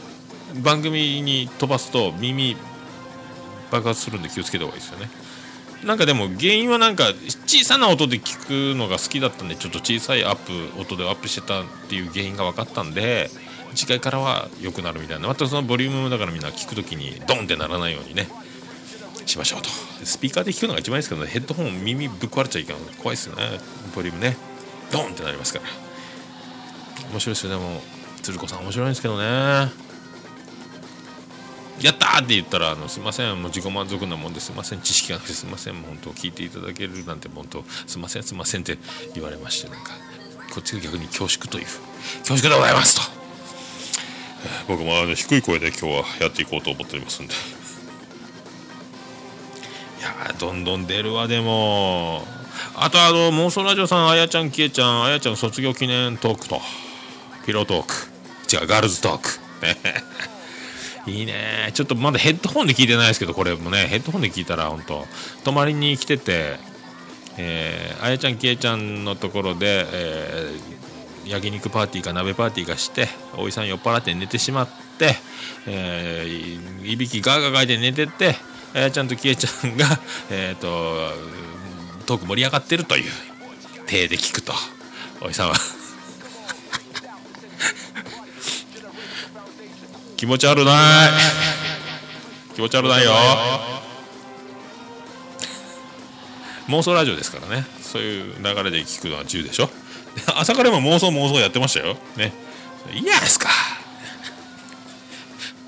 番組に飛ばすと耳爆発するんで気をつけた方がいいですよね。なんかでも原因はなんか小さな音で聞くのが好きだったんでちょっと小さいアップ音でアップしてたっていう原因が分かったんで次回からは良くなるみたいなまたそのボリュームだからみんな聞くときにドンってならないようにねしましょうと。スピーカーで聞くのが一番いいですけどねヘッドホン耳ぶっ壊れちゃいけない怖いですよね。ボリュームね。ドンってなりますから。面白いですよでも鶴子さん面白いんですけどね。やったーって言ったらあのすいませんもう自己満足なもんです。いません知識がなくてすいませんもう本当聞いていただけるなんて本当すいませんすいませんって言われましてなんかこっちが逆に恐縮という恐縮でございますと僕もあの低い声で今日はやっていこうと思っておりますんで。いやどんどん出るわでも。あとあの妄想ラジオさんあやちゃんきえちゃんあやちゃん卒業記念トークと。ピロートーク。違うガールズトーク。ね。いいね。ちょっとまだヘッドホンで聞いてないですけどこれもね。ヘッドホンで聞いたら本当泊まりに来ててえーあやちゃんきえちゃんのところで、えー焼肉パーティーか鍋パーティーかしておいさん酔っ払って寝てしまって、えーいびきガーガーガーで寝ててあやちゃんときえちゃんが、えー、とトーク盛り上がってるという体で聞くとおいさんは気持ち悪ない。気持ち悪ないよ。妄想ラジオですからね。そういう流れで聞くのは自由でしょ。朝からも妄想妄想やってましたよ。ね。いいじゃないですか。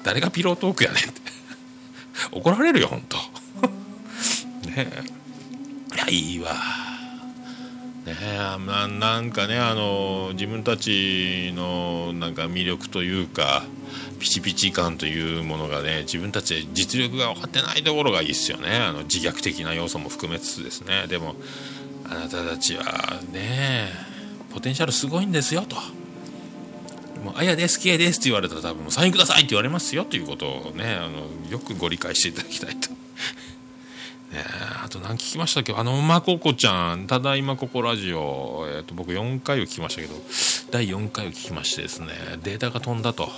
誰がピロートークやねん。って怒られるよ本当ね。いやいいわ。ね。ななんかねあの自分たちのなんか魅力というかピチピチ感というものがね自分たちで実力が分かってないところがいいですよね。あの自虐的な要素も含めつつですね。でもあなたたちはねポテンシャルすごいんですよと。もうあやです、きえですって言われたら多分サインくださいって言われますよということをねあのよくご理解していただきたいと。ねあと何聞きましたっけ？あのまここちゃん。ただいまここラジオ、えー、と僕4回を聞きましたけど第4回を聞きましてですねデータが飛んだと。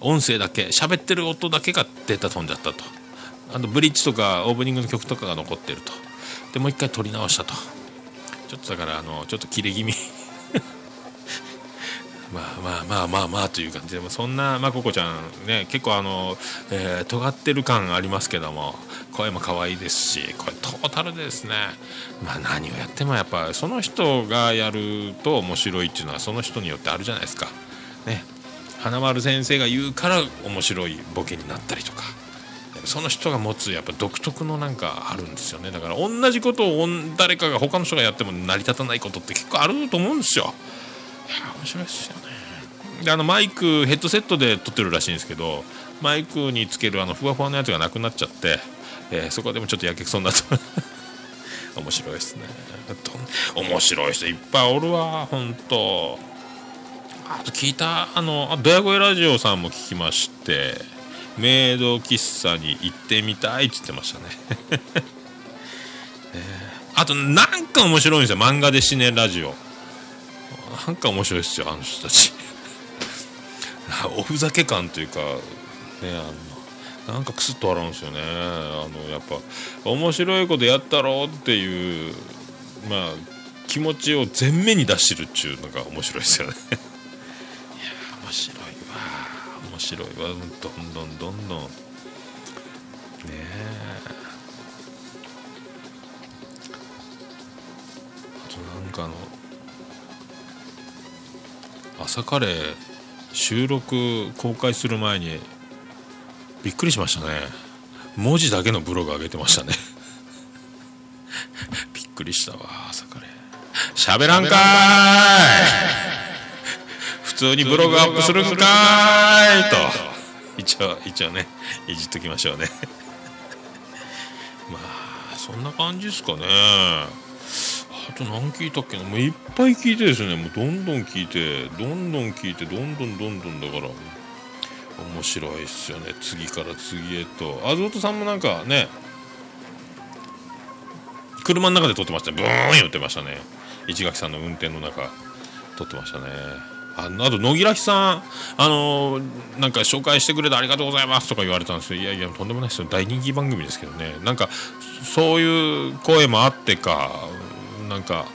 音声だけ喋ってる音だけがデータ飛んじゃったと。あとブリッジとかオープニングの曲とかが残ってると。でもう一回撮り直したと。ちょっとだからあのちょっと切れ気味。まあまあまあまあまあという感じでもそんなまここちゃんね結構あの、えー尖ってる感ありますけども。声も可愛いですしこれトータルでですね。まあ何をやってもやっぱその人がやると面白いっていうのはその人によってあるじゃないですか。ね。花丸先生が言うから面白いボケになったりとか。その人が持つやっぱ独特のなんかあるんですよね。だから同じことを誰かが他の人がやっても成り立たないことって結構あると思うんですよ。いや面白いですよね。であのマイクヘッドセットで撮ってるらしいんですけどマイクにつけるあのふわふわのやつがなくなっちゃって、えーそこでもちょっとやけくそになって 面白いですね。面白い人いっぱいおるわ。本当あと聞いたあのドヤ声ラジオさんも聞きましてメイド喫茶に行ってみたいって言ってましたね。えーあとなんか面白いんですよ。漫画で死ねラジオ。なんか面白いですよあの人たち。おふざけ感というかねあのなんかクスッと笑うんですよね。あのやっぱ面白いことやったろうっていうまあ気持ちを前面に出してるっちゅうのが面白いですよね。いや面白いわ。面白いわ。どんどんどんどん。ねえ。あとなんかあの朝カレー収録公開する前にびっくりしましたね。文字だけのブログ上げてましたね。びっくりしたわ朝カレー喋らんかい。普通にブログアップするんかいと。一応一応ねいじっときましょうね。まあそんな感じですかね。あと何聞いたっけな。もういっぱい聞いてですね。もうどんどん聞いてどんどん聞いてどんどんどんどんだから。面白いっすよね。次から次へと。あずおとさんもなんかね車の中で撮ってましたブーン言ってましたね。市垣さんの運転の中撮ってましたね。ああと野木らひさんあのーなんか紹介してくれてありがとうございますとか言われたんですよ。いやいやとんでもないですよ。大人気番組ですけどね。なんかそういう声もあってかなんか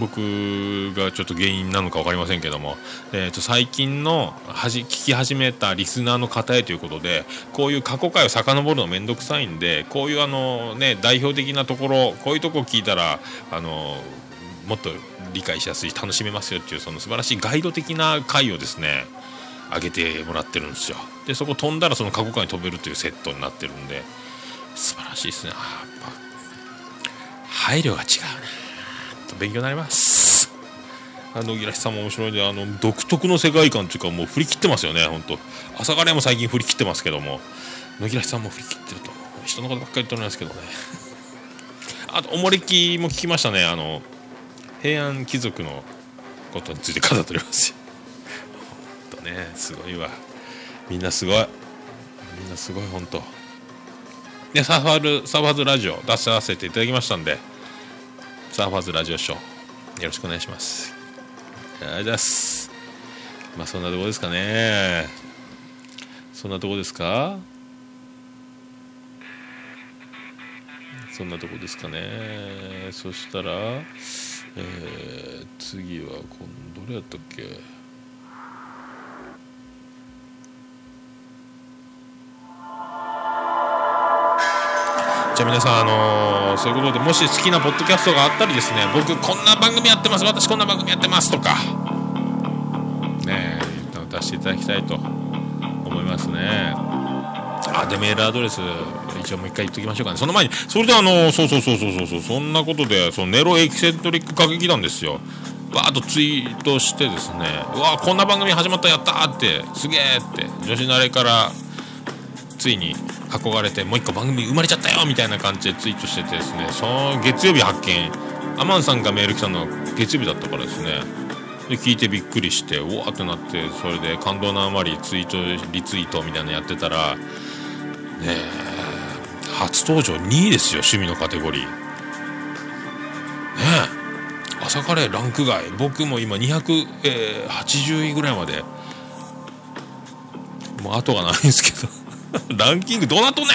僕がちょっと原因なのか分かりませんけども、えー、と最近のはじ聞き始めたリスナーの方へということでこういう過去回を遡るの面倒くさいんでこういうあの、ね、代表的なところこういうとこ聞いたらあのもっと理解しやすい楽しめますよっていうその素晴らしいガイド的な回をですね上げてもらってるんですよ。でそこ飛んだらその過去回に飛べるというセットになってるんで素晴らしいですね。あーやっぱ配慮が違うな。と勉強になります。あの木梨さんも面白いんであの独特の世界観というかもう振り切ってますよね本当。朝霞も最近振り切ってますけども。野木らさんも振り切ってると。人のことばっかり言っておりますけどね。あとおもれきも聞きましたね。あの平安貴族のことについて語っております。ほんとねすごいわ。みんなすごい。みんなすごい本当。でサファルサーファーズラジオ出させていただきましたんでサーファーズラジオショーよろしくお願いします。ありがとうございます。まあそんなとこですかね。そんなとこですか？そんなとこですかね。そしたら、えー、次はどれやったっけ？じゃあ皆さん、あのーそういうことでもし好きなポッドキャストがあったりですね僕こんな番組やってます私こんな番組やってますとかねえ言ったの出していただきたいと思いますね。あでメールアドレス一応もう一回言っときましょうかね。その前にそれであのそうそうそうそうそうそうそんなことでそのネロエキセントリック歌劇団ですよ。わーっとツイートしてですねうわーこんな番組始まったやったーってすげーって女子慣れからついに憧れてもう一個番組生まれちゃったよみたいな感じでツイートしててですね。その月曜日発見。アマンさんがメール来たの月曜日だったからですね。で聞いてびっくりしてうわってなってそれで感動のあまりツイートリツイートみたいなのやってたらねえ初登場2位ですよ趣味のカテゴリー。ねえ朝カレーランク外。僕も今280位ぐらいまで。もう後がないんですけど。ランキングどうなっとんね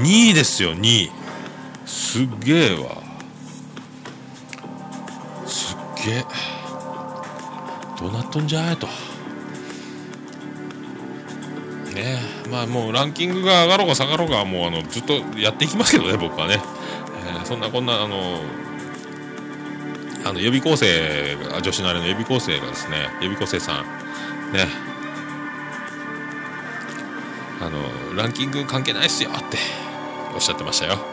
ん !2 位ですよ、2位。すっげえわ。すっげえ。どうなっとんじゃいと。ねえ、まあもうランキングが上がろうが下がろうが、もうあのずっとやっていきますけどね、僕はね。えーそんなこんな、あの、あの予備校生、女子慣れの予備校生がですね、予備校生さん、ね、あのランキング関係ないっすよっておっしゃってましたよ。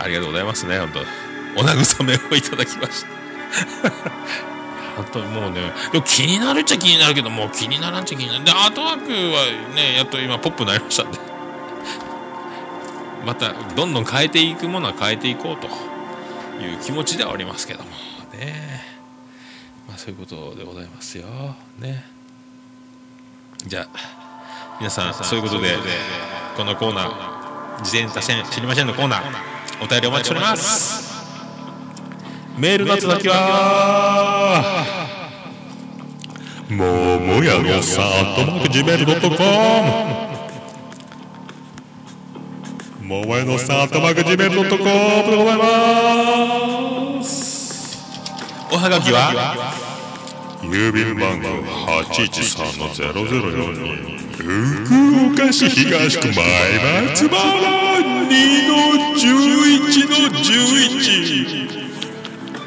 ありがとうございますね本当。お慰めをいただきました。本当にもうねでも気になるっちゃ気になるけどもう気にならんちゃ気になる。でアートワークはねやっと今ポップになりましたんで。またどんどん変えていくものは変えていこうという気持ちではおりますけども。ね。まあそういうことでございますよ。ね。じゃあ皆さんそういうことでこのコーナー事前に出せん知りませんのコーナーお便りお待ちしております。メールの続きはももやのさあとまくじめる .com ももやのさあとまくじめる .com でございます。おはがきは郵便番号813-0042福岡市東区前松原2の11の11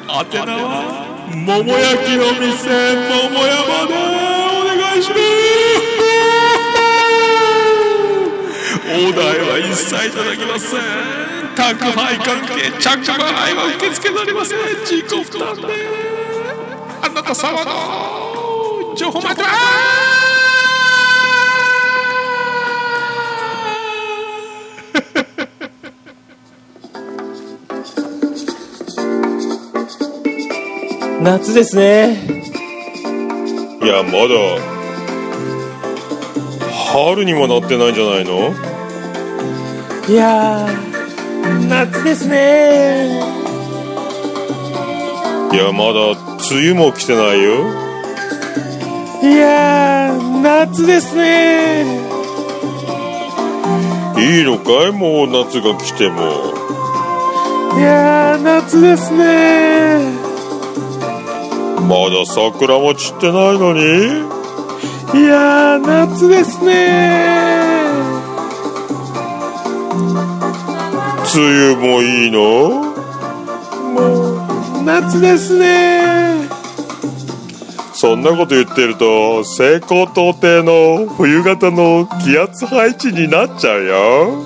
宛名は桃焼きの店桃山でお願いします。お題は一切いただきません。宅配関係着払いは受け付けておりません自己負担であなた様の情報待って夏ですね。いやまだ春にもなってないんじゃないの？いやー夏ですねいやまだ梅雨も来てないよ。いやー夏ですね。いいのかい？もう夏が来ても。いやー夏ですね。まだ桜も散ってないのに？いやー夏ですね。梅雨もいいの？もう夏ですねそんなこと言ってると西高東低の冬型の気圧配置になっちゃうよ。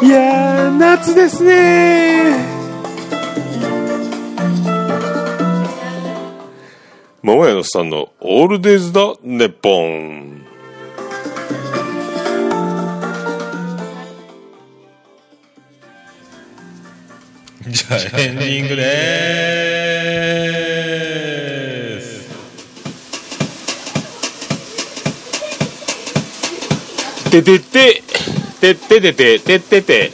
いやー夏ですね。桃屋のさんのオールデイズだ、ネッポン。じゃあエンディングでーててて、てててて、ててて、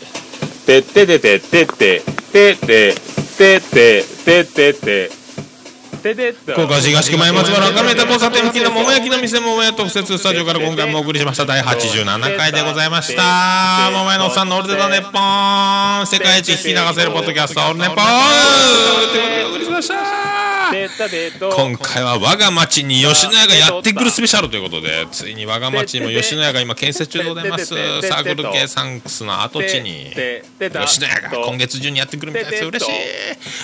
てててて、てて、てて、てて、てて、てて、てて。福岡市東区前松原赤目田交差点付近の桃焼きの店桃屋特設スタジオから今回もお送りしました。第87回でございました。桃屋のおっさんのオールデザネッポン。世界一聞き流せるポッドキャストオールネッポン。ということでお送りしました今回は我が町に吉野家がやってくるスペシャルということでついに我が町にも吉野家が今建設中でございますサークル系サンクスの跡地に吉野家が今月中にやってくるみたいです嬉しい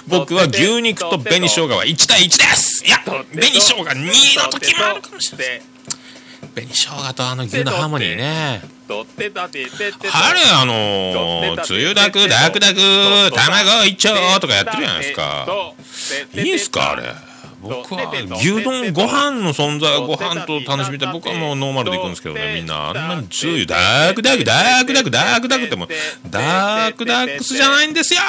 僕は牛肉と紅生姜は1対1ですいや紅生姜2の時もあるかもしれない紅生姜とあの牛のハーモニーね春あのー、つゆだくだくだく卵一丁とかやってるじゃないですか。いいんすかあれ。僕は牛丼ご飯の存在ご飯と楽しみたい僕はもうノーマルでいくんですけどね。みんな。あんなにつゆダークダークダークダークダークダークってもうダークダックスじゃないんですよ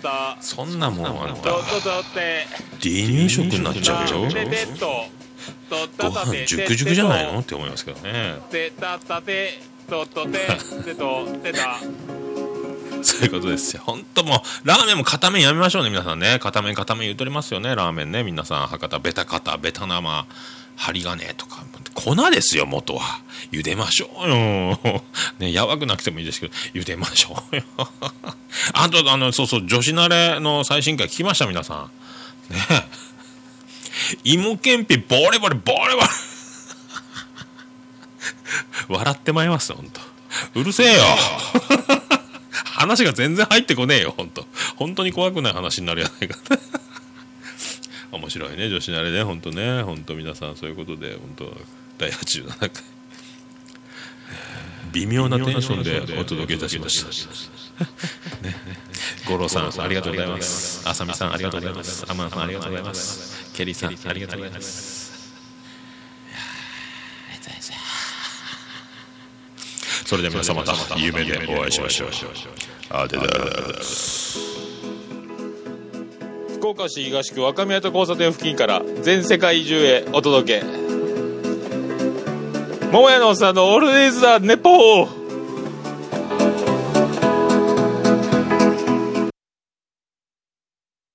と。そんなもんあんた離乳食になっちゃうよご飯熟熟じゃないの？って思いますけどねそういうことですよ。本当もう、ラーメンも片面やめましょうね、皆さんね。片面片面言うとりますよね、ラーメンね。皆さん、博多、ベタ肩、ベタ生、針金とか。粉ですよ、元は。茹でましょうよ。ね、やわくなくてもいいですけど、茹でましょうよ。あと、あの、そうそう、女子慣れの最新回聞きました、皆さん。ね。芋けんぴ、ボレボレ、ボレボレ。笑ってまいります、本当うるせえよ。話が全然入ってこねえよ、本当本当に怖くない話になるやないか。面白いね、女子慣れね、本当ね、本当皆さんそういうことで、本当第87回。微妙なテンションでお届けいたしました。ね、五郎さん、ありがとうございます。あさみさん、ありがとうございます。アマンさん、ありがとうございます。ケリーさん、ありがとうございます。それでは皆さんまた夢でお会いしましょう。あでだ福岡市東区若宮と交差点付近から全世界中へお届け桃屋のおっさんのオールデイズだネポー